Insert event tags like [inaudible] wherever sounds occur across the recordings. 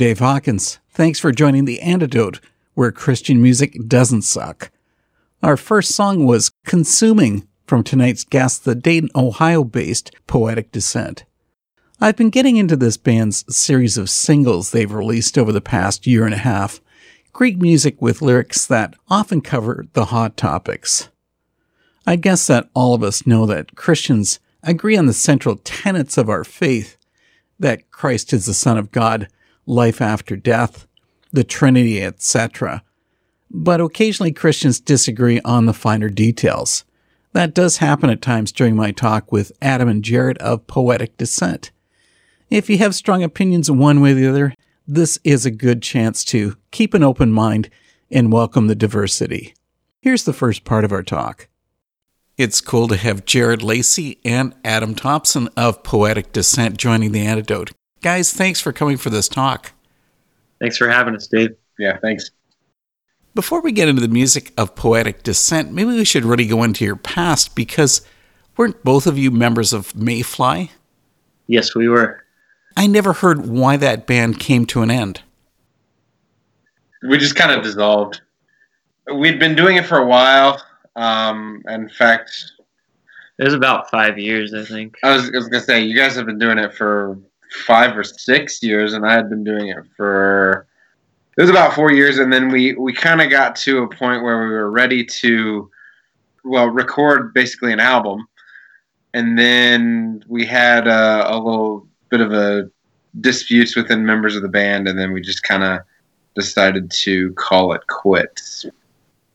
Dave Hawkins. Thanks for joining The Antidote, where Christian music doesn't suck. Our first song was Consuming from tonight's guest, the Dayton, Ohio based Poetic Descent. I've been getting into this band's series of singles they've released over the past year and a half, Greek music with lyrics that often cover the hot topics. I guess that all of us know that Christians agree on the central tenets of our faith that Christ is the Son of God life after death, the Trinity, etc. But occasionally Christians disagree on the finer details. That does happen at times during my talk with Adam and Jared of Poetic Descent. If you have strong opinions one way or the other, this is a good chance to keep an open mind and welcome the diversity. Here's the first part of our talk. It's cool to have Jared Lacey and Adam Thompson of Poetic Descent joining the antidote. Guys, thanks for coming for this talk. Thanks for having us, Dave. Yeah, thanks. Before we get into the music of Poetic Descent, maybe we should really go into your past because weren't both of you members of Mayfly? Yes, we were. I never heard why that band came to an end. We just kind of dissolved. We'd been doing it for a while. Um, in fact, it was about five years, I think. I was, I was gonna say you guys have been doing it for five or six years, and I had been doing it for it was about four years, and then we we kind of got to a point where we were ready to well record basically an album, and then we had a, a little bit of a disputes within members of the band, and then we just kind of decided to call it quits.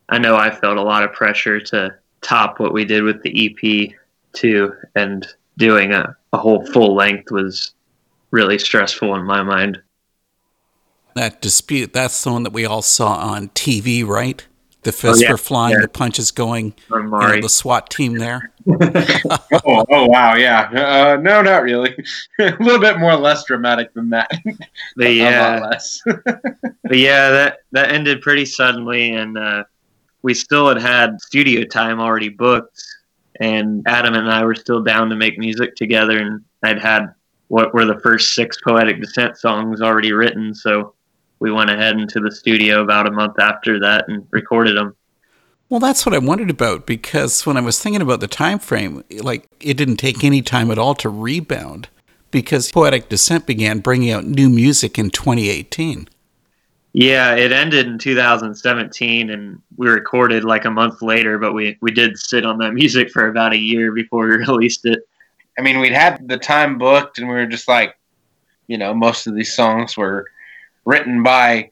I know I felt a lot of pressure to top what we did with the EP too, and doing a, a whole full length was really stressful in my mind. That dispute, that's the one that we all saw on TV, right? The fists yeah. were flying, Yeah. the punches going, Or you know, the SWAT team there. [laughs] [laughs] oh, oh wow, yeah. Uh, no, not really. [laughs] a little bit more less dramatic than that. But A yeah, lot less. but yeah, that that ended pretty suddenly, and uh, we still had had studio time already booked, and Adam and I were still down to make music together, and I'd had what were the first six poetic descent songs already written, so we went ahead into the studio about a month after that and recorded them. Well, that's what I wondered about because when I was thinking about the time frame, like it didn't take any time at all to rebound because Poetic Descent began bringing out new music in 2018. Yeah, it ended in 2017, and we recorded like a month later, but we we did sit on that [laughs] music for about a year before we released it. I mean, we'd had the time booked, and we were just like, you know, most of these songs were written by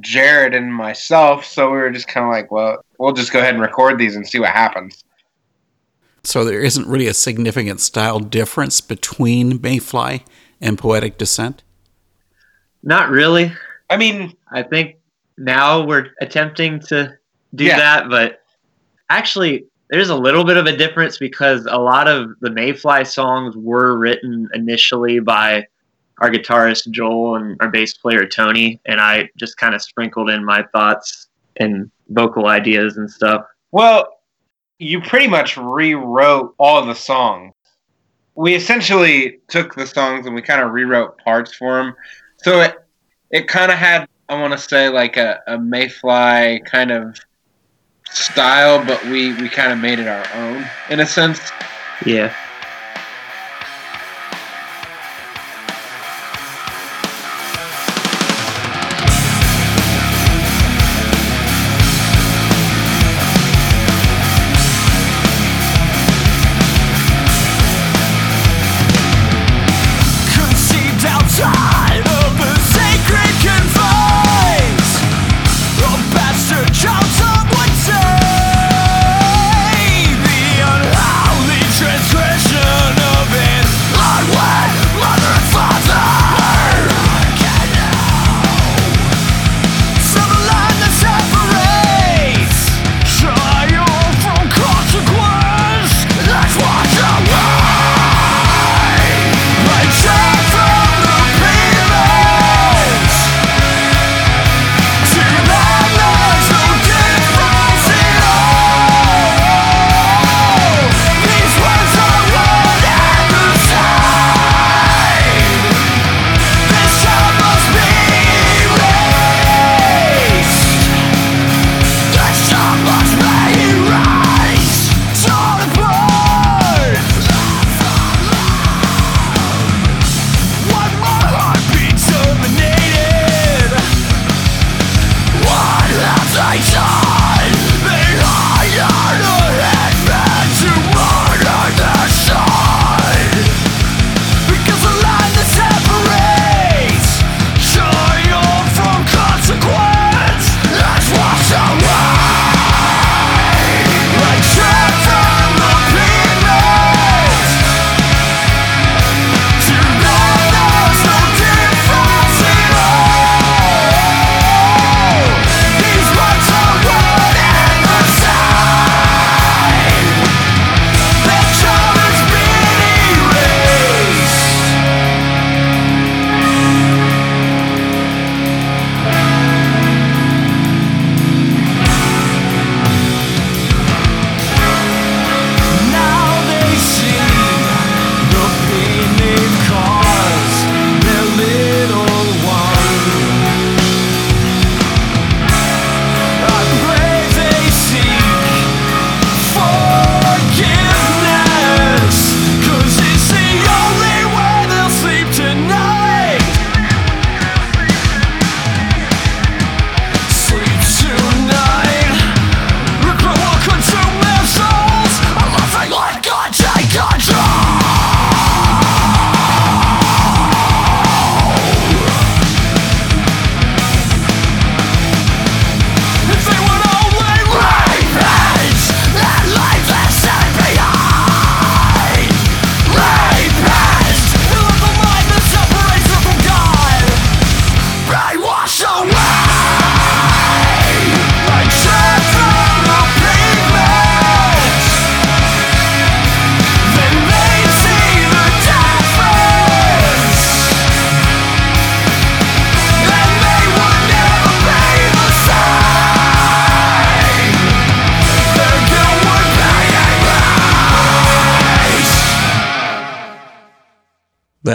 Jared and myself, so we were just kind of like, well, we'll just go ahead and record these and see what happens. So there isn't really a significant style difference between Mayfly and Poetic Descent. Not really. I mean, I think now we're attempting to do Yeah. that, but actually, there's a little bit of a difference because a lot of the Mayfly songs were written initially by our guitarist Joel and our bass player Tony, and I just kind of sprinkled in my thoughts and vocal ideas and stuff. well, you pretty much rewrote all the songs. We essentially took the songs and we kind of rewrote parts for them. So it it kind of had, I want to say, like a, a Mayfly kind of style, but we, we kind of made it our own in a sense. Yeah.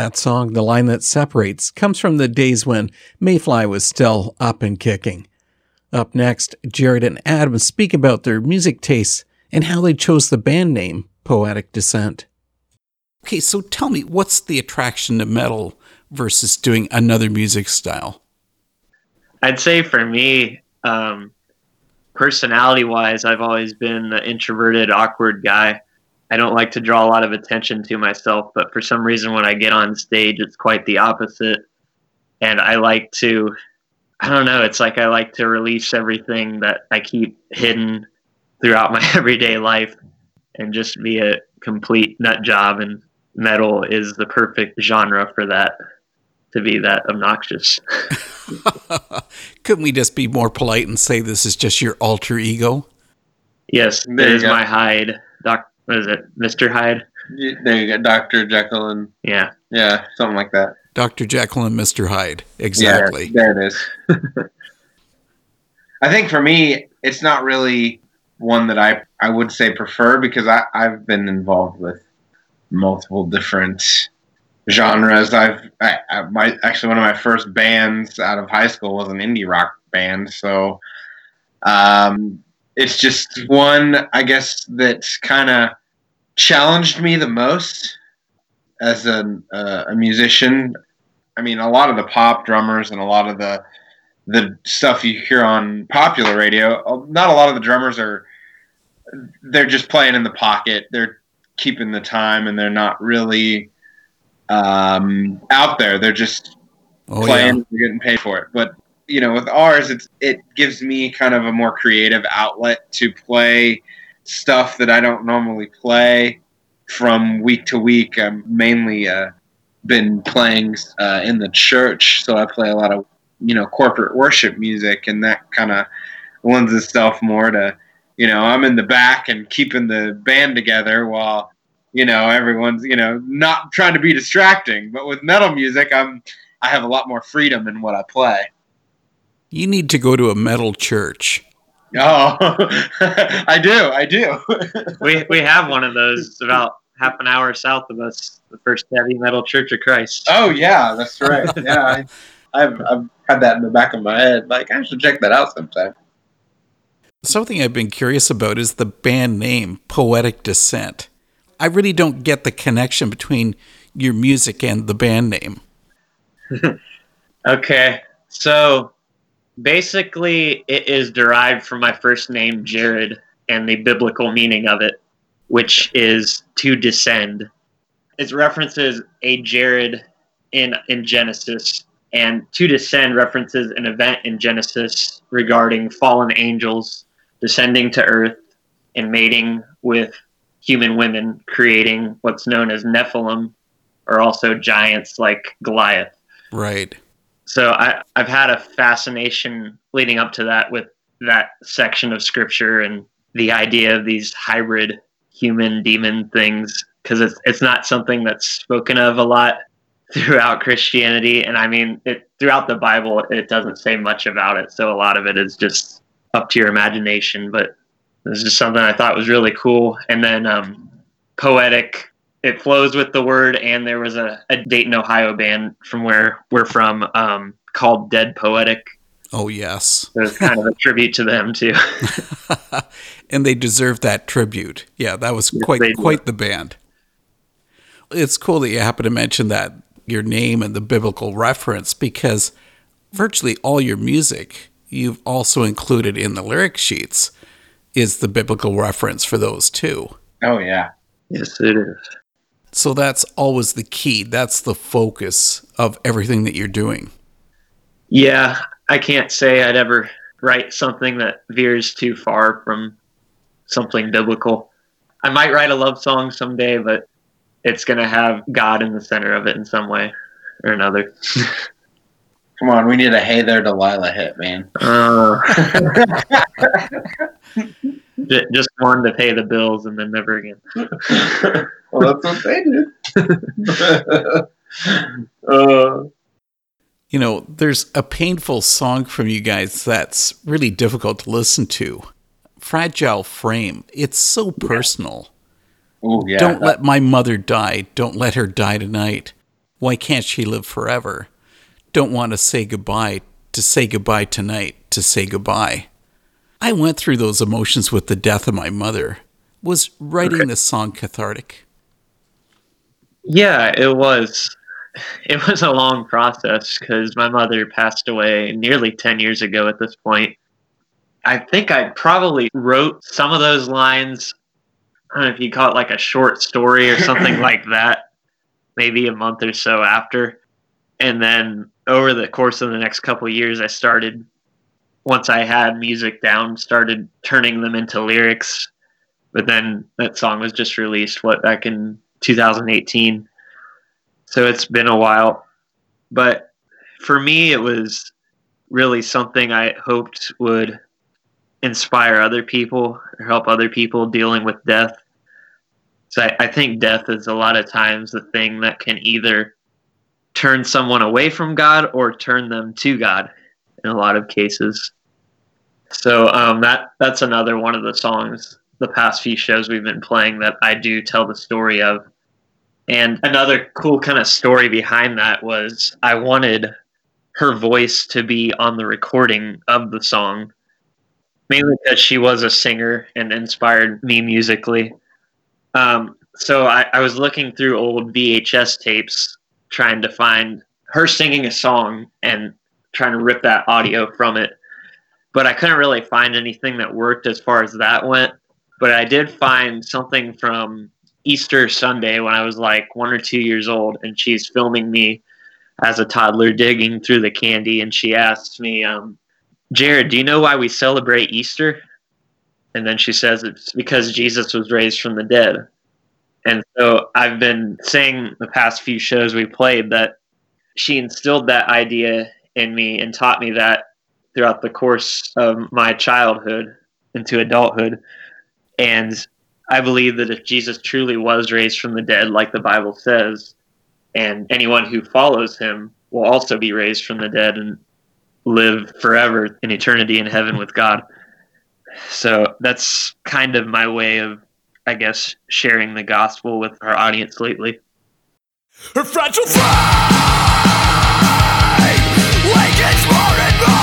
That song, The Line That Separates, comes from the days when Mayfly was still up and kicking. Up next, Jared and Adam speak about their music tastes and how they chose the band name Poetic Descent. Okay, so tell me, what's the attraction to metal versus doing another music style? I'd say for me, um, personality wise, I've always been the introverted, awkward guy. I don't like to draw a lot of attention to myself, but for some reason, when I get on stage, it's quite the opposite. And I like to, I don't know, it's like I like to release everything that I keep hidden throughout [laughs] my everyday life and just be a complete nut job. And metal is the perfect genre for that, to be that obnoxious. [laughs] [laughs] Couldn't we just be more polite and say this is just your alter ego? yes, There that you is go. my hide. Doc, what is it? Mr. Hyde? There you go, Doctor Jekyll and Yeah. yeah, something like that. Dr. Jekyll and Mr. Hyde. Exactly. Yeah, there it is. [laughs] I think for me, it's not really one that I I would say prefer because I I've been involved with multiple different genres. I've I, I, my actually one of my first bands out of high school was an indie rock band, so um, it's just one I guess that's kind of challenged me the most as a uh, a musician. I mean, a lot of the pop drummers and a lot of the the stuff you hear on popular radio, uh, not a lot of the drummers are they're just playing in the pocket. They're keeping the time and they're not really um, out there. They're just Oh, playing. yeah. Getting paid for it. But you know, with ours, it's it gives me kind of a more creative outlet to play stuff that I don't normally play from week to week. I'm mainly uh, been playing uh, in the church, so I play a lot of you know corporate worship music, and that kind of lends itself more to you know I'm in the back and keeping the band together while you know everyone's you know not trying to be distracting. But with metal music, I'm I have a lot more freedom in what I play. You need to go to a metal church. Oh, [laughs] I do, I do. [laughs] We, we have one of those about half an hour south of us, the First Heavy Metal Church of Christ. oh yeah, that's right. Yeah, I, I've I've had that in the back of my head. Like I should check that out sometime. Something I've been curious about is the band name, Poetic Descent. I really don't get the connection between your music and the band name. [laughs] Okay, so basically, it is derived from my first name, Jared, and the biblical meaning of it, which is to descend. It references a Jared in in Genesis, and to descend references an event in Genesis regarding fallen angels descending to earth and mating with human women, creating what's known as Nephilim, or also giants like Goliath Right. So I, I've had a fascination leading up to that with that section of scripture and the idea of these hybrid human demon things because it's it's not something that's spoken of a lot [laughs] throughout Christianity. And I mean it throughout the Bible it doesn't say much about it. So a lot of it is just up to your imagination. But this is something I thought was really cool. And then um, poetic it flows with the word and there was a, a dayton ohio band from where we're from um, called dead poetic Oh, yes. so it's kind of a tribute to them too [laughs] and they deserve that tribute. Yeah, that was Yes, quite they do. quite the band. It's cool that you happen to mention that your name and the biblical reference because virtually all your music you've also included in the lyric sheets is the biblical reference for those too. Oh yeah. yes it is So that's always the key. That's the focus of everything that you're doing. yeah i can't say i'd ever write something that veers too far from something biblical i might write a love song someday but it's going to have god in the center of it in some way or another [laughs] Come on, we need a "Hey There, Delilah" hit, man. Uh, Ju- [laughs] just one to pay the bills and then never again. [laughs] well, that's what they did. [laughs] uh, You know, there's a painful song from you guys that's really difficult to listen to. Fragile Frame. It's so personal. oh yeah. Don't let my mother die. Don't let her die tonight. Why can't she live forever? Don't want to say goodbye, to say goodbye tonight, to say goodbye. I went through those emotions with the death of my mother. Was writing this song cathartic? Yeah, it was. [laughs] It was a long process because my mother passed away nearly 10 years ago at this point. I think I probably wrote some of those lines. I don't know if you call it like a short story or something [laughs] like that, maybe a month or so after. And then over the course of the next couple of years, I started, once I had music down, started turning them into lyrics. But then that song was just released, what, back in 2018 so it's been a while. But for me, it was really something I hoped would inspire other people or help other people dealing with death. So I, I think death is a lot of times the thing that can either turn someone away from God or turn them to God in a lot of cases. So um, that that's another one of the songs the past few shows we've been playing that I do tell the story of and another cool kind of story behind that was I wanted her voice to be on the recording of the song, mainly because she was a singer and inspired me musically. Um, so I, I was looking through old VHS tapes trying to find her singing a song and trying to rip that audio from it. But I couldn't really find anything that worked as far as that went. But I did find something from Easter Sunday when I was like one or two years old, and she's filming me as a toddler digging through the candy, and she asks me, um, "Jared, do you know why we celebrate Easter?" And then she says it's because Jesus was raised from the dead. And so I've been saying the past few shows we played that she instilled that idea in me and taught me that throughout the course of my childhood into adulthood. And I believe that if Jesus truly was raised from the dead, like the Bible says, and anyone who follows him will also be raised from the dead and live forever in eternity in heaven with God. So that's kind of my way of, I guess, sharing the gospel with our audience lately. Her fragile frame wakens more and more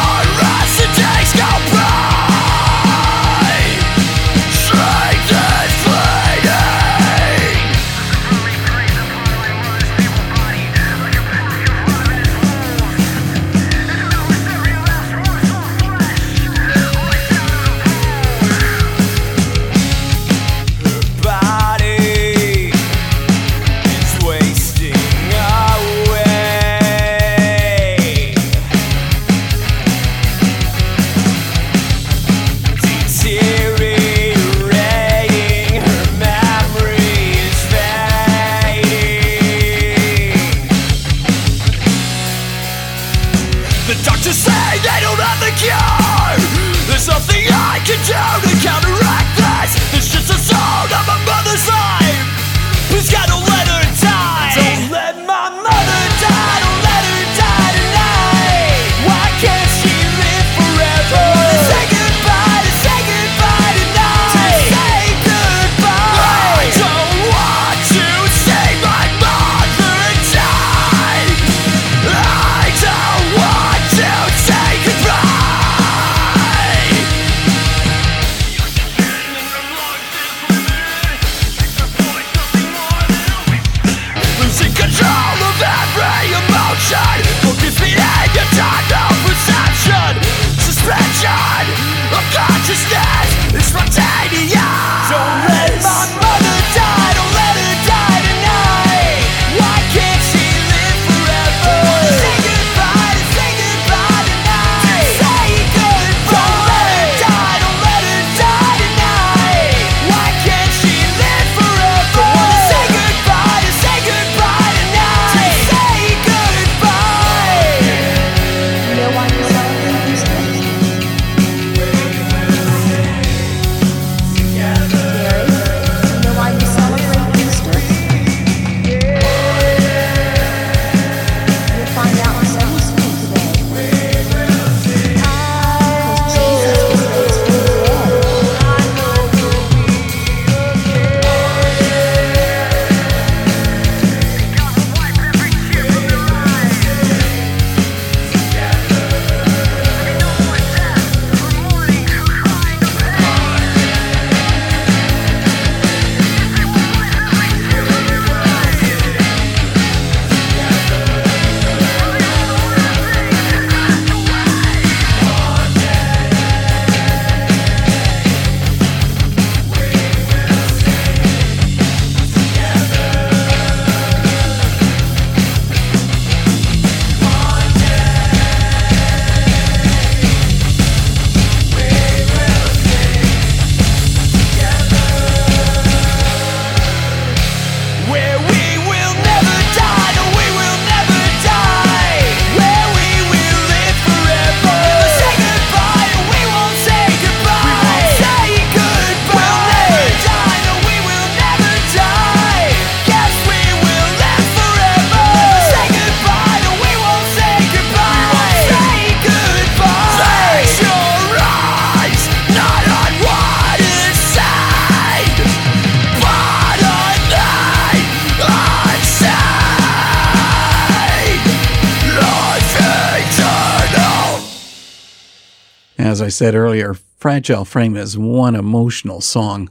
said earlier, Fragile Frame is one emotional song.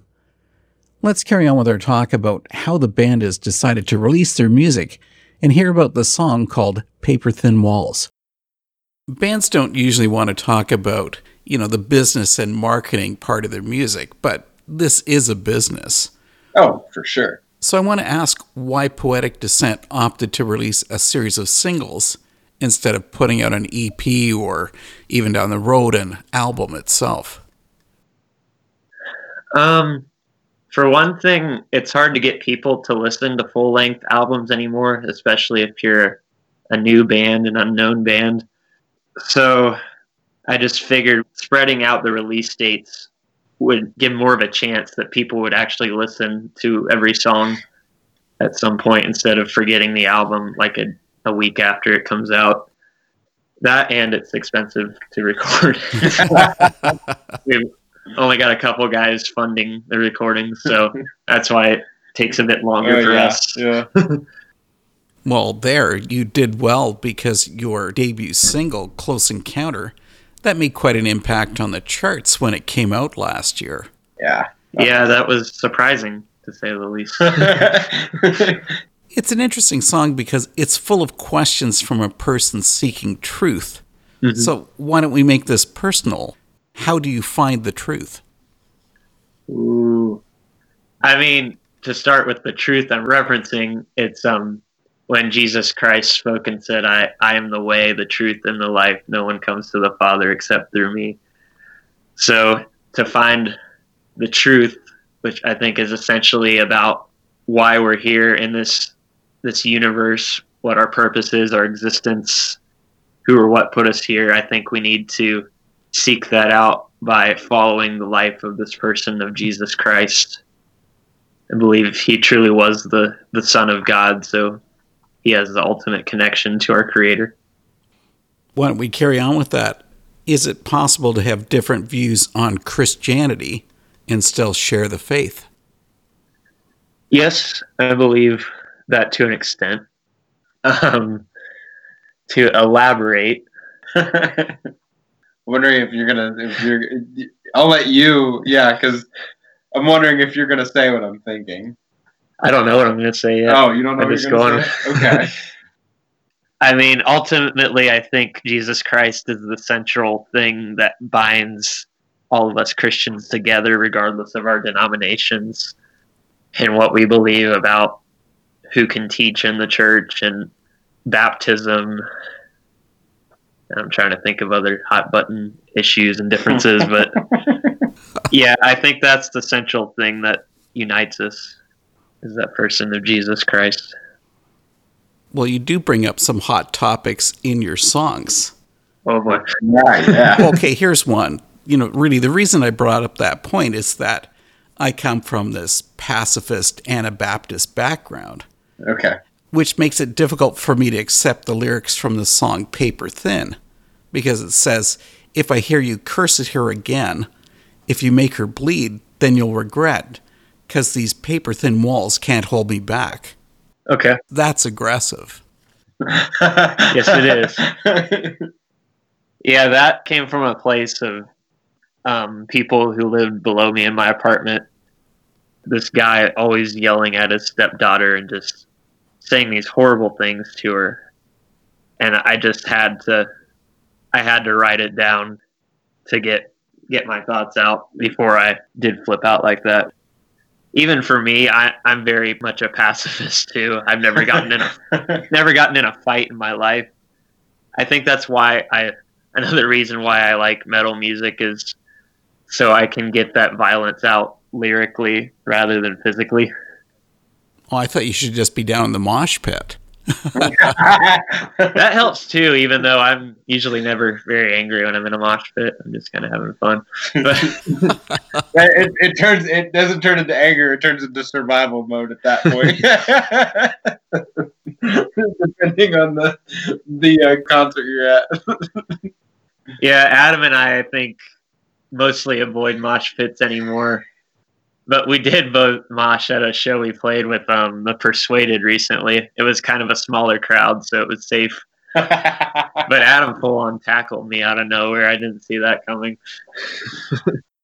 Let's carry on with our talk about how the band has decided to release their music and hear about the song called Paper Thin Walls. Bands don't usually want to talk about, you know, the business and marketing part of their music, but this is a business. Oh, for sure. So I want to ask why Poetic Descent opted to release a series of singles instead of putting out an EP or even down the road an album itself. Um, for one thing, it's hard to get people to listen to full length albums anymore, especially if you're a new band, an unknown band. So I just figured spreading out the release dates would give more of a chance that people would actually listen to every song at some point instead of forgetting the album like a, a week after it comes out. That and it's expensive to record. [laughs] We've only got a couple guys funding the recording, so [laughs] that's why it takes a bit longer Oh, for yeah, us. yeah. [laughs] Well, there you did well because your debut single, Close Encounter, that made quite an impact on the charts when it came out last year. Yeah. Yeah, that was surprising to say the least. It's an interesting song because it's full of questions from a person seeking truth. So, why don't we make this personal? How do you find the truth? Ooh. I mean, to start with the truth I'm referencing, it's um when Jesus Christ spoke and said, I, I am the way, the truth, and the life. No one comes to the Father except through me. So to find the truth, which I think is essentially about why we're here in this this universe, what our purpose is, our existence, who or what put us here, I think we need to seek that out by following the life of this person of Jesus Christ. I believe he truly was the, the Son of God, so he has the ultimate connection to our Creator. Why don't we carry on with that? Is it possible to have different views on Christianity and still share the faith? Yes, I believe that to an extent. Um, to elaborate, [laughs] wondering if you're gonna if you're I'll let you yeah because I'm wondering if you're gonna say what I'm thinking. I don't know what I'm going to say yet. Oh, you don't know I'm what just you're gonna going- say? Okay. [laughs] [laughs] I mean, ultimately, I think Jesus Christ is the central thing that binds all of us Christians together, regardless of our denominations and what we believe about who can teach in the church and baptism. I'm trying to think of other hot button issues and differences, [laughs] but yeah, I think that's the central thing that unites us is that person of Jesus Christ. Well, you do bring up some hot topics in your songs. Oh boy. Right, yeah. Okay, here's one. You know, really, the reason I brought up that point is that I come from this pacifist Anabaptist background, Okay. which makes it difficult for me to accept the lyrics from the song Paper Thin, because it says, If I hear you curse at her again, if you make her bleed, then you'll regret, because these paper thin walls can't hold me back. Okay. That's aggressive. [laughs] Yes, it is. Yeah, that came from a place of um, people who lived below me in my apartment. This guy always yelling at his stepdaughter and just saying these horrible things to her, and I just had to, I had to write it down to get get my thoughts out before I did flip out like that. Even for me, I, I'm very much a pacifist too. I've never gotten in a [laughs] never gotten in a fight in my life. I think that's why I another reason why I like metal music is so I can get that violence out lyrically rather than physically. Oh, I thought you should just be down in the mosh pit. [laughs] That helps too, even though I'm usually never very angry when I'm in a mosh pit. I'm just kind of having fun. But [laughs] it, it turns it doesn't turn into anger, it turns into survival mode at that point. [laughs] Depending on the the uh, concert you're at. yeah, Adam and I, I think, mostly avoid mosh pits anymore. But we did both mosh at a show we played with um, the Persuaded recently. It was kind of a smaller crowd, so it was safe. [laughs] But Adam full on tackled me out of nowhere. I didn't see that coming. [laughs]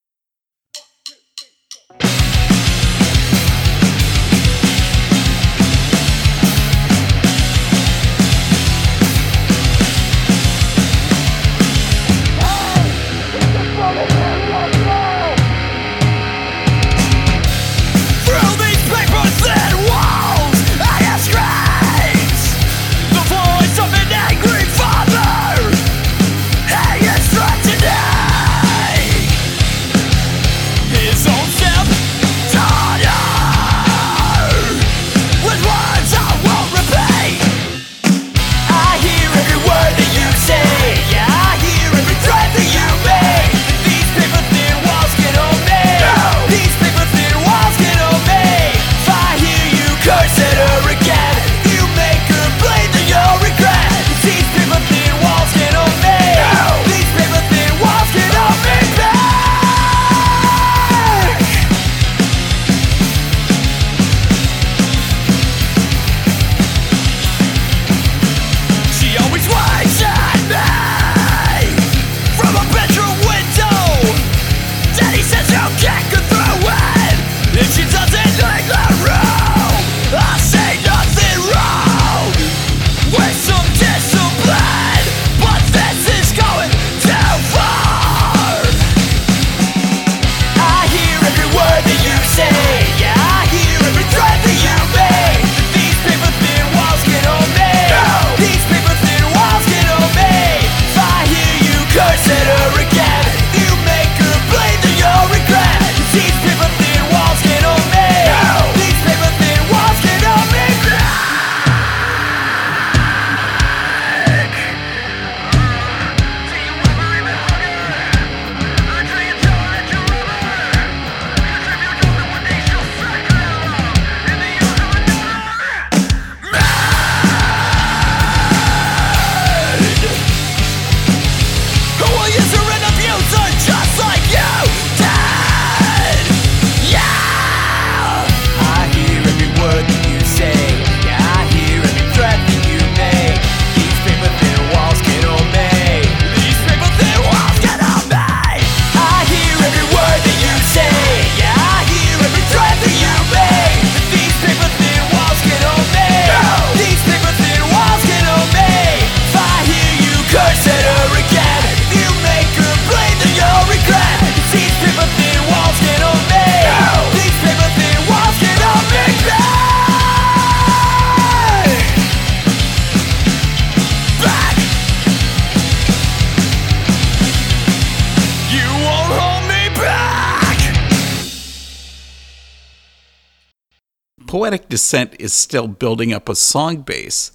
Poetic Descent is still building up a song base.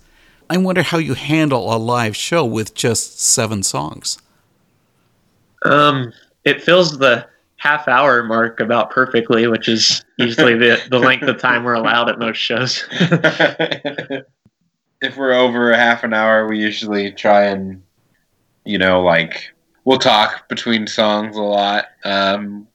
I wonder how you handle a live show with just seven songs. Um, it fills the half hour mark about perfectly, which is usually the, the length of time we're allowed at most shows. [laughs] if we're over a half an hour, we usually try and, you know, like we'll talk between songs a lot. Um,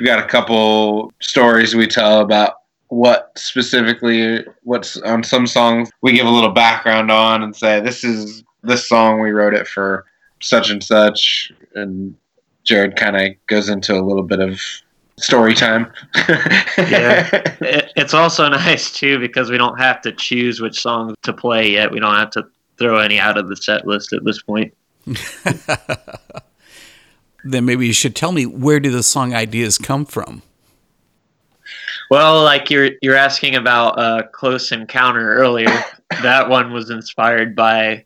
we got a couple stories we tell about what specifically what's on some songs we give a little background on and say this is this song we wrote it for such and such and jared kind of goes into a little bit of story time [laughs] Yeah. It, it's also [laughs] nice too because we don't have to choose which song to play yet. We don't have to throw any out of the set list at this point. [laughs] Then maybe you should tell me where do the song ideas come from? Well, like you're you're asking about uh, Close Encounter earlier. [laughs] that one was inspired by.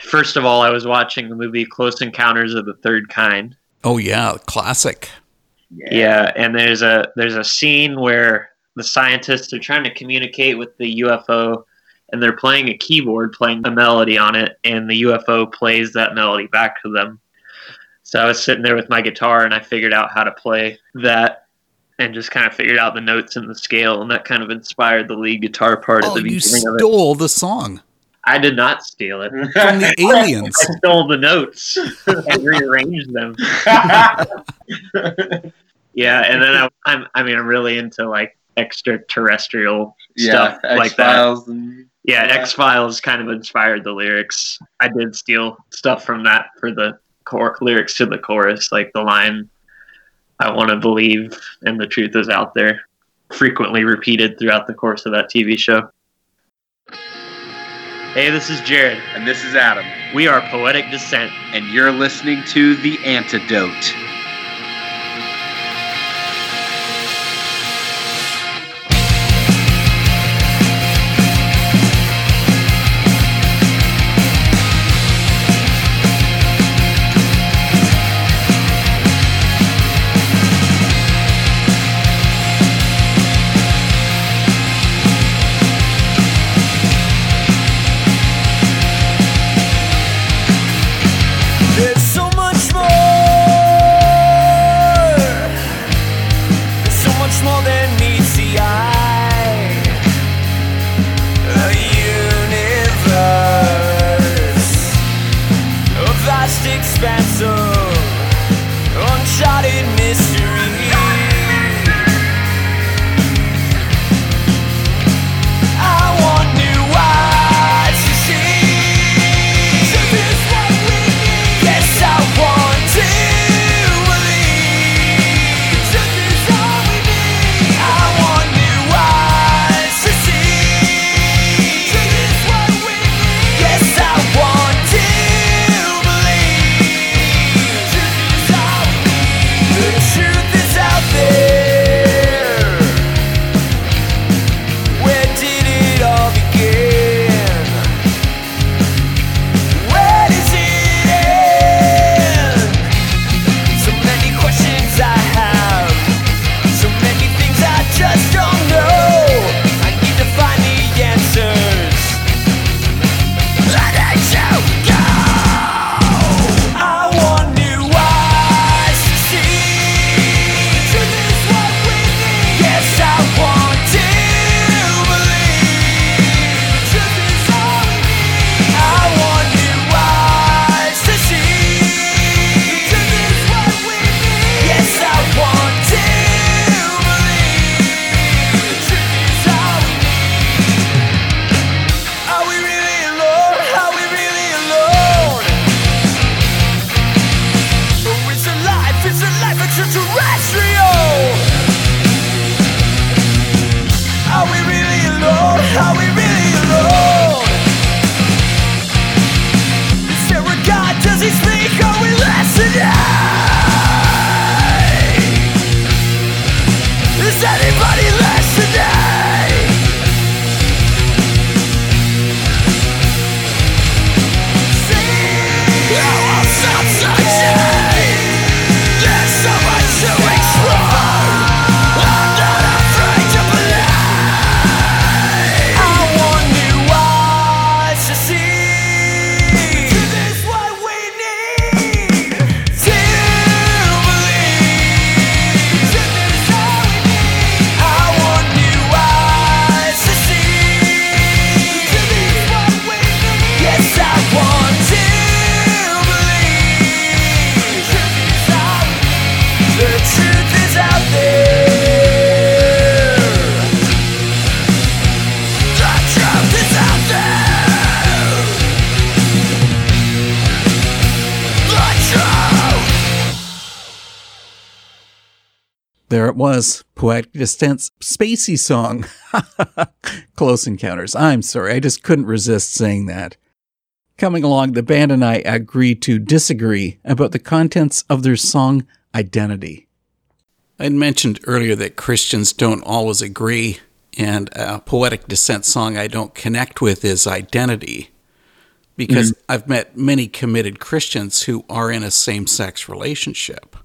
First of all, I was watching the movie Close Encounters of the Third Kind. Oh yeah, classic. Yeah, and there's a there's a scene where the scientists are trying to communicate with the UFO, and they're playing a keyboard, playing a melody on it, and the UFO plays that melody back to them. So I was sitting there with my guitar, and I figured out how to play that, and just kind of figured out the notes and the scale, and that kind of inspired the lead guitar part at Oh, the you beginning of it. stole the song I did not steal it. from the [laughs] aliens. I stole the notes and rearranged them. [laughs] Yeah, and then I, I'm I mean I'm really into like extraterrestrial yeah stuff X like that. Files and Yeah, Yeah. X Files kind of inspired the lyrics. I did steal stuff from that for the cor- lyrics to the chorus, like the line, I want to believe and the truth is out there, frequently repeated throughout the course of that TV show. Hey, this is Jared. And this is Adam. We are Poetic Descent. And you're listening to The Antidote. Was, Poetic Descent's Spacey song. [laughs] Close Encounters. I'm sorry, I just couldn't resist saying that. Coming along, the band and I agreed to disagree about the contents of their song Identity. I'd mentioned earlier that Christians don't always agree, and a Poetic Descent song I don't connect with is Identity. Because mm-hmm. I've met many committed Christians who are in a same sex relationship.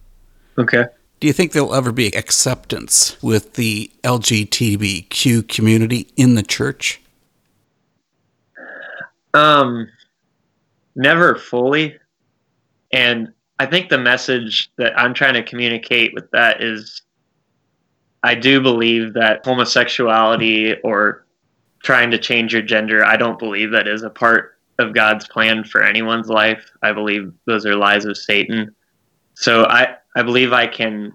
Okay. Do you think there'll ever be acceptance with the LGBTQ community in the church? Um, never fully. And I think the message that I'm trying to communicate with that is I do believe that homosexuality or trying to change your gender, I don't believe that is a part of God's plan for anyone's life. I believe those are lies of Satan. So I, I believe I can,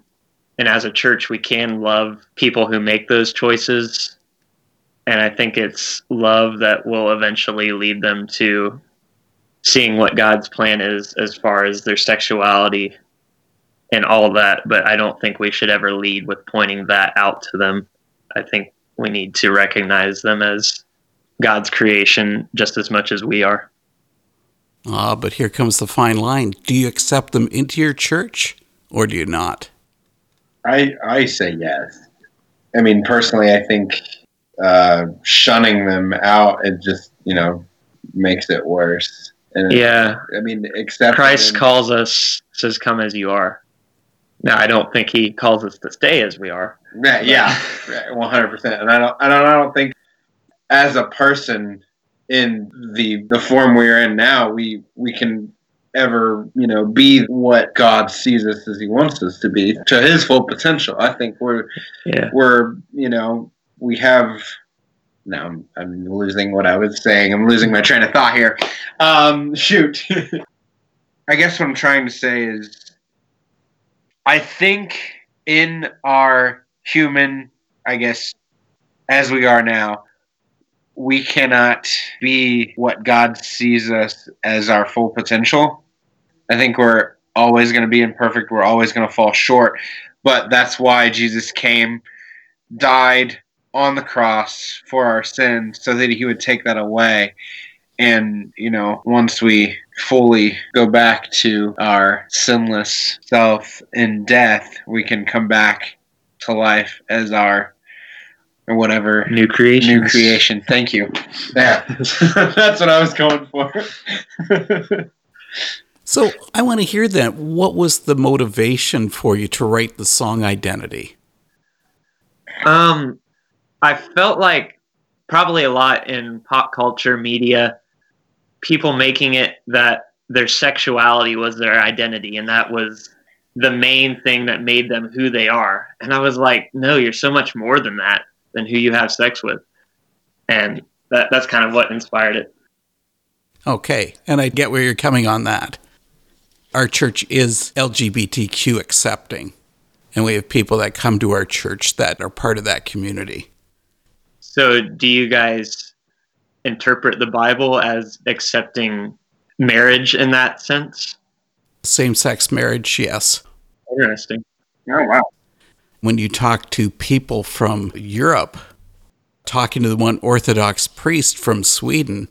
and as a church, we can love people who make those choices And I think it's love that will eventually lead them to seeing what God's plan is as far as their sexuality and all that. But I don't think we should ever lead with pointing that out to them. I think we need to recognize them as God's creation just as much as we are. Ah, but here comes the fine line. Do you accept them into your church or do you not? I I say yes. I mean, personally, I think uh, shunning them out it just you know makes it worse. And Yeah, I mean, except Christ calls us, says, Come as you are. Now, I don't think he calls us to stay as we are. Yeah, yeah, one hundred percent. And I don't, I don't, I don't think as a person in the the form we're in now, we we can ever you know be what God sees us as He wants us to be to His full potential. I think we're Yeah. we're you know we have. Now I'm, I'm losing what I was saying. I'm losing my train of thought here. Um, shoot. [laughs] I guess what I'm trying to say is, I think in our human, I guess, as we are now, we cannot be what God sees us as our full potential. I think we're always going to be imperfect. We're always going to fall short. But that's why Jesus came, died on the cross for our sins so that he would take that away. And, you know, once we fully go back to our sinless self in death, we can come back to life as our or whatever New creation. new creation. Thank you. Yeah, [laughs] that's what I was going for. [laughs] So I want to hear that. What was the motivation for you to write the song Identity? Um, I felt like probably a lot in pop culture media, people making it that their sexuality was their identity, and that was the main thing that made them who they are. And I was like, no, you're so much more than that, than who you have sex with. And that, that's kind of what inspired it. Okay, and I get where you're coming on that. Our church is LGBTQ accepting, and we have people that come to our church that are part of that community. So, do you guys interpret the Bible as accepting marriage in that sense? Same sex marriage, yes. Interesting. oh wow! When you talk to people from Europe, talking to the one Orthodox priest from Sweden,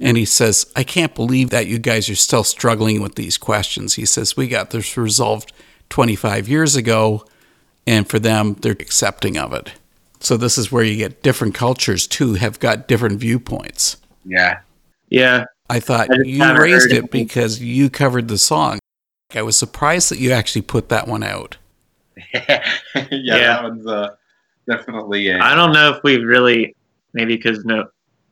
and he says, I can't believe that you guys are still struggling with these questions. He says, We got this resolved 25 years ago, and for them, they're accepting of it. So, this is where you get different cultures too, have got different viewpoints. Yeah, Yeah. I thought I you raised it it. because you covered the song. I was surprised that you actually put that one out. yeah, [laughs] Yeah. That one's uh, definitely a. I don't know if we've really, maybe because no,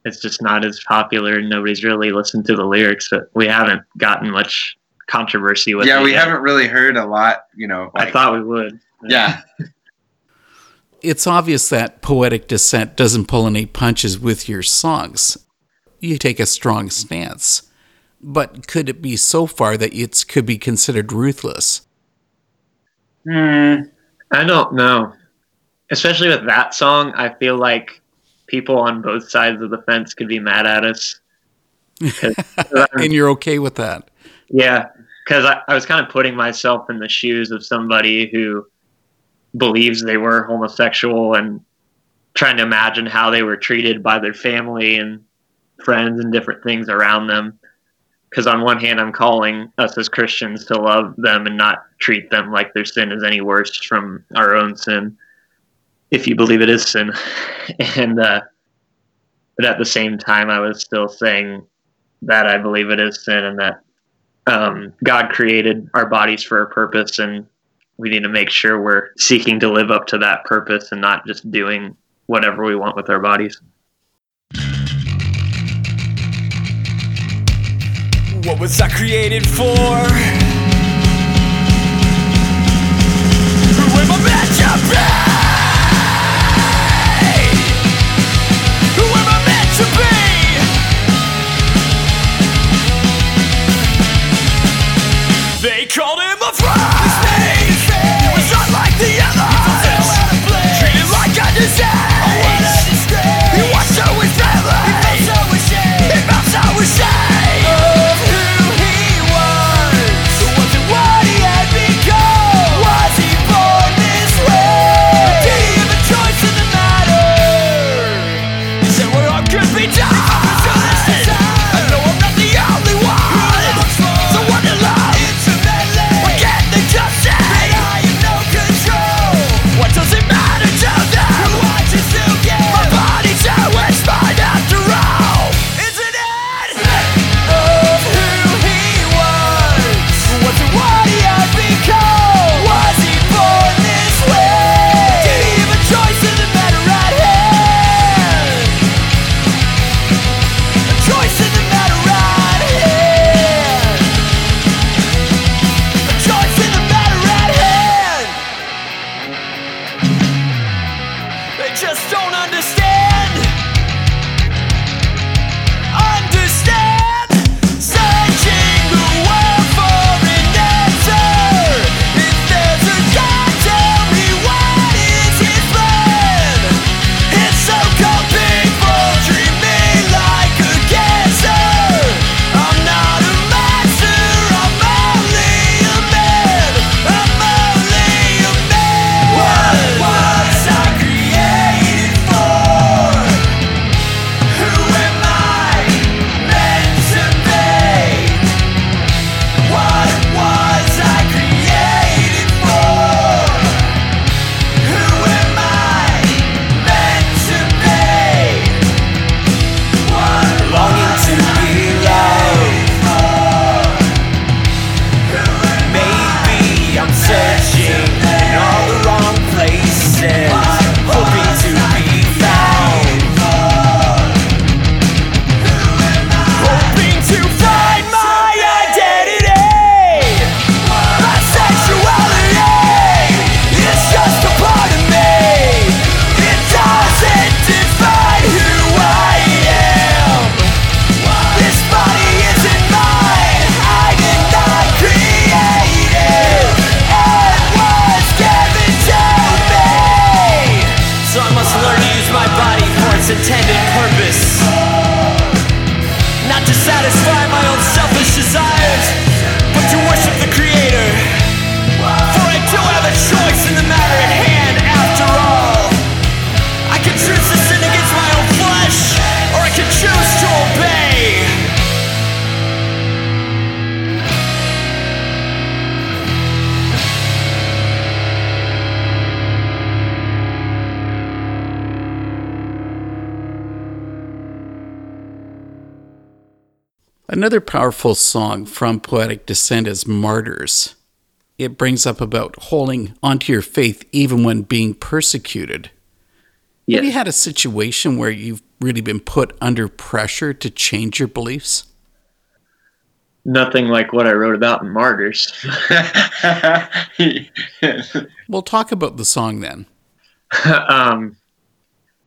it's just not as popular and nobody's really listened to the lyrics, but we haven't gotten much controversy with yeah, it we yet. haven't really heard a lot. You know, I thought we would. Yeah, [laughs] It's obvious that Poetic Descent doesn't pull any punches with your songs. You take a strong stance. But could it be so far that it could be considered ruthless? Hmm. I don't know. Especially with that song, I feel like people on both sides of the fence could be mad at us. [laughs] And you're okay with that? Yeah, because I, I was kind of putting myself in the shoes of somebody who believes they were homosexual and trying to imagine how they were treated by their family and friends and different things around them. Because on one hand, I'm calling us as Christians to love them and not treat them like their sin is any worse from our own sin, if you believe it is sin. and uh, but at the same time, I was still saying that I believe it is sin and that um, God created our bodies for a purpose, and we need to make sure we're seeking to live up to that purpose and not just doing whatever we want with our bodies. What was I created for? Unlike Another powerful song from Poetic Descent is Martyrs. It brings up about holding onto your faith even when being persecuted. Have you had a situation where you've really been put under pressure to change your beliefs? Nothing like what I wrote about in Martyrs. [laughs] We'll talk about the song then. um,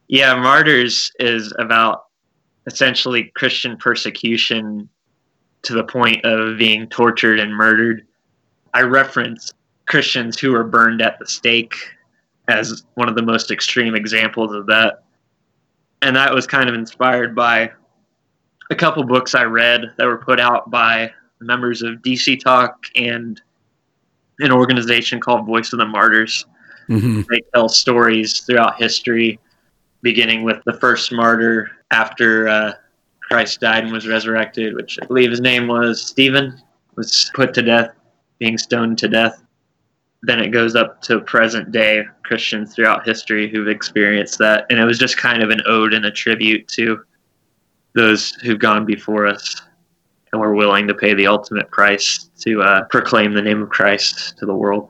yeah, Martyrs is about essentially Christian persecution to the point of being tortured and murdered. I reference Christians who were burned at the stake as one of the most extreme examples of that. And that was kind of inspired by a couple books I read that were put out by members of DC Talk and an organization called Voice of the Martyrs hmm they tell stories throughout history, beginning with the first martyr after uh, Christ died and was resurrected, which I believe his name was Stephen, was put to death, being stoned to death. Then it goes up to present day Christians throughout history who've experienced that. And it was just kind of an ode and a tribute to those who've gone before us and were willing to pay the ultimate price to uh, proclaim the name of Christ to the world.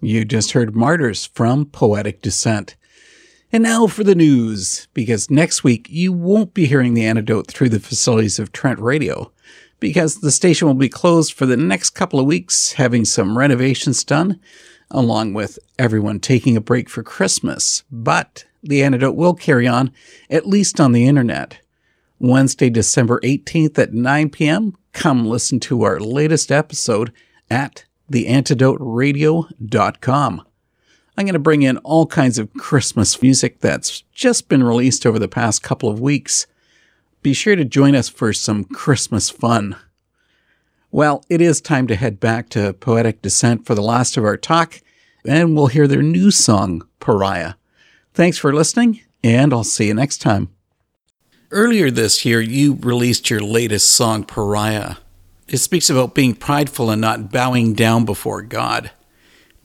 You just heard Martyrs from Poetic Descent. And now for the news, because next week you won't be hearing the antidote through the facilities of Trent Radio, because the station will be closed for the next couple of weeks, having some renovations done, along with everyone taking a break for Christmas. But the antidote will carry on, at least on the internet. Wednesday, December 18th at 9 p.m., come listen to our latest episode at theantidoteradio.com. I'm going to bring in all kinds of Christmas music that's just been released over the past couple of weeks. Be sure to join us for some Christmas fun. Well, it is time to head back to Poetic Descent for the last of our talk, and we'll hear their new song, Pariah. Thanks for listening, and I'll see you next time. Earlier this year, you released your latest song, Pariah. It speaks about being prideful and not bowing down before God.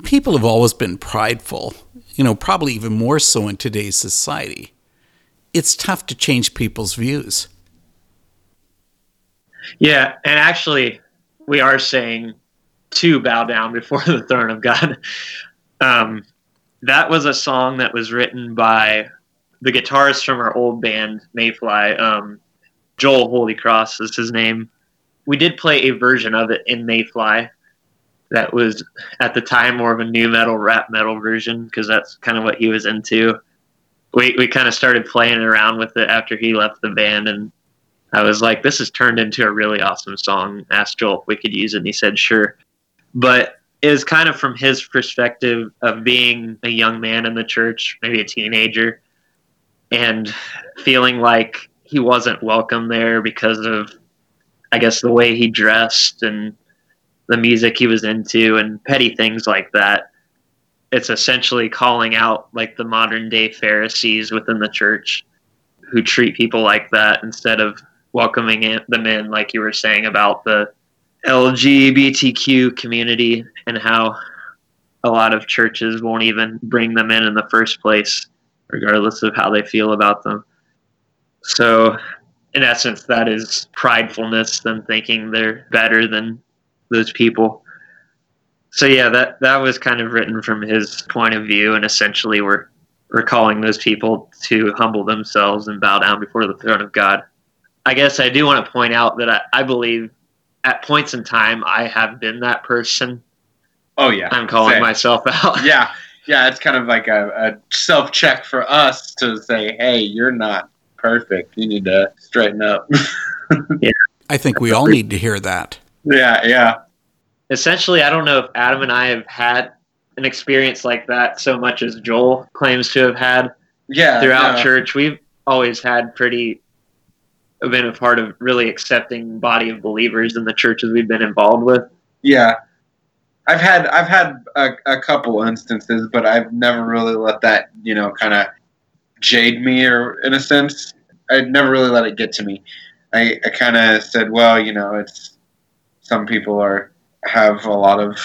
People have always been prideful, you know, probably even more so in today's society. It's tough to change people's views. Yeah, and actually, we are saying to bow down [laughs] before the throne of God. Um, that was a song that was written by the guitarist from our old band, Mayfly. Um, Joel Holy Cross is his name. We did play a version of it in Mayfly that was at the time more of a new metal, rap metal version because that's kind of what he was into. We, we kind of started playing around with it after he left the band, and I was like, this has turned into a really awesome song. Asked Joel if we could use it, and he said, sure. But it was kind of from his perspective of being a young man in the church, maybe a teenager, and feeling like he wasn't welcome there because of, I guess, the way he dressed and the music he was into and petty things like that. It's essentially calling out like the modern day Pharisees within the church who treat people like that instead of welcoming in- them in, like you were saying about the LGBTQ community and how a lot of churches won't even bring them in in the first place, regardless of how they feel about them. So, in essence, that is pridefulness, them thinking they're better than those people. So yeah, that that was kind of written from his point of view, and essentially we're we're calling those people to humble themselves and bow down before the throne of God. I guess I do want to point out that I, I believe at points in time I have been that person. Oh yeah, I'm calling Same. myself out. Yeah, yeah. It's kind of like a, a self check for us to say, hey, you're not perfect. You need to straighten up. [laughs] yeah. I think we all need to hear that. yeah, yeah. Essentially, I don't know if Adam and I have had an experience like that so much as Joel claims to have had. Yeah, throughout no. church we've always had pretty been a part of really accepting body of believers in the churches we've been involved with Yeah, I've had I've had a, a couple instances, but I've never really let that you know kind of jade me, or in a sense, I never really let it get to me. I, I kind of said, well, you know, it's some people are have a lot of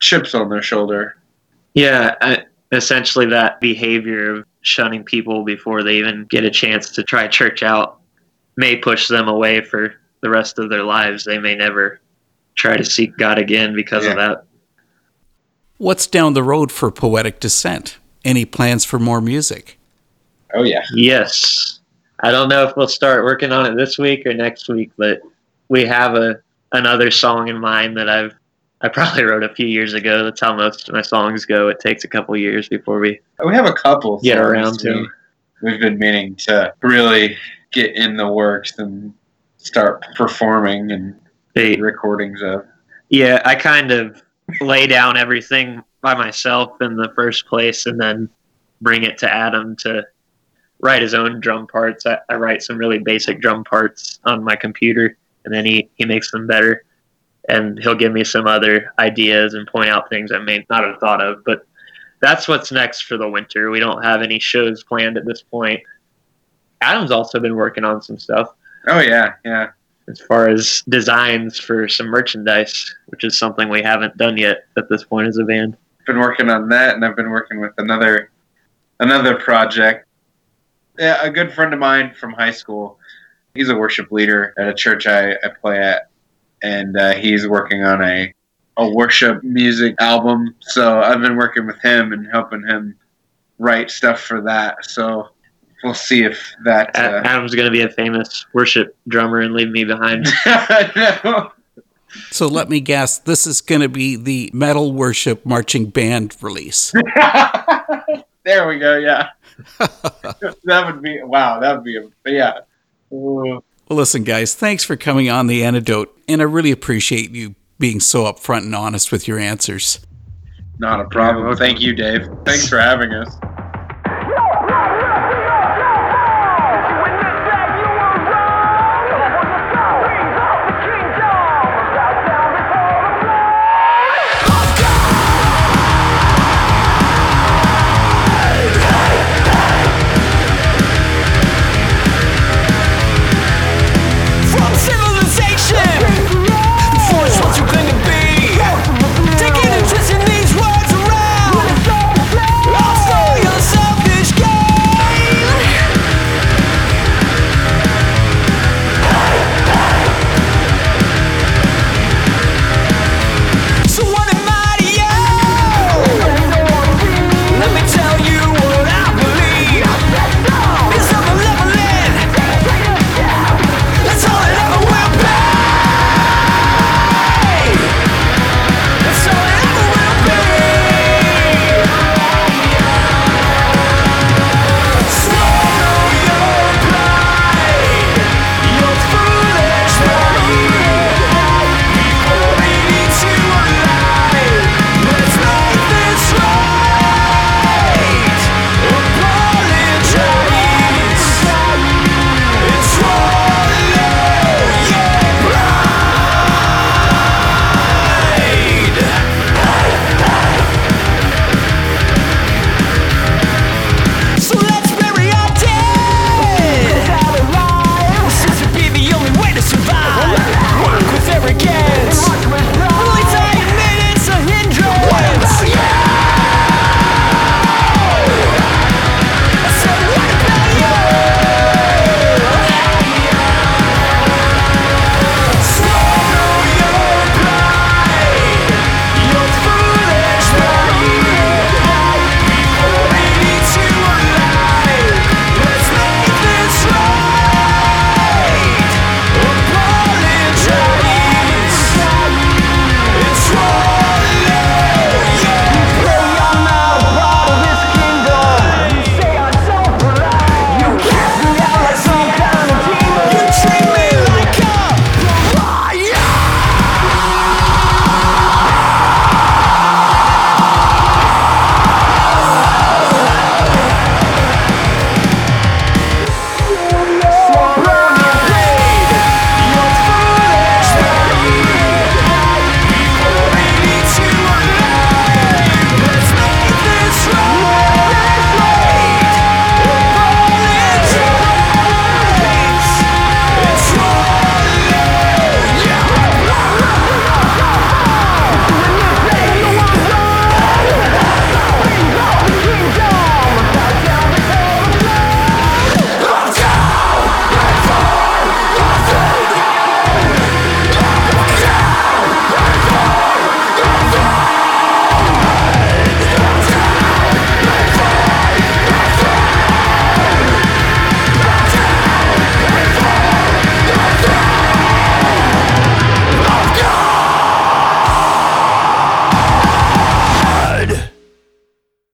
chips on their shoulder. yeah I, essentially that behavior of shunning people before they even get a chance to try church out may push them away for the rest of their lives they may never try to seek god again because of that What's down the road for Poetic Descent? Any plans for more music? Oh yeah, Yes. I don't know if we'll start working on it this week or next week, but we have a another song in mind that I've I probably wrote a few years ago. That's how most of my songs go. It takes a couple years before we we have a couple. get around to We, we've been meaning to really get in the works and start performing and They, recordings of. yeah, I kind of lay down everything by myself in the first place and then bring it to Adam to write his own drum parts. I, I write some really basic drum parts on my computer and then he, he makes them better. And he'll give me some other ideas and point out things I may not have thought of. But that's what's next for the winter. We don't have any shows planned at this point. Adam's also been working on some stuff Oh yeah, yeah. as far as designs for some merchandise, which is something we haven't done yet at this point as a band. been working on that, and I've been working with another another project. Yeah, a good friend of mine from high school. He's a worship leader at a church I, I play at, and uh, he's working on a a worship music album. So I've been working with him and helping him write stuff for that. So we'll see if that. Uh, Adam's going to be a famous worship drummer and leave me behind. [laughs] no. So let me guess, this is going to be the metal worship marching band release. [laughs] there we go. Yeah, [laughs] that would be wow. That would be a, yeah. Ooh. Well, listen, guys, thanks for coming on the antidote, and I really appreciate you being so upfront and honest with your answers. Not a problem. Thank you, Dave. Thanks for having us.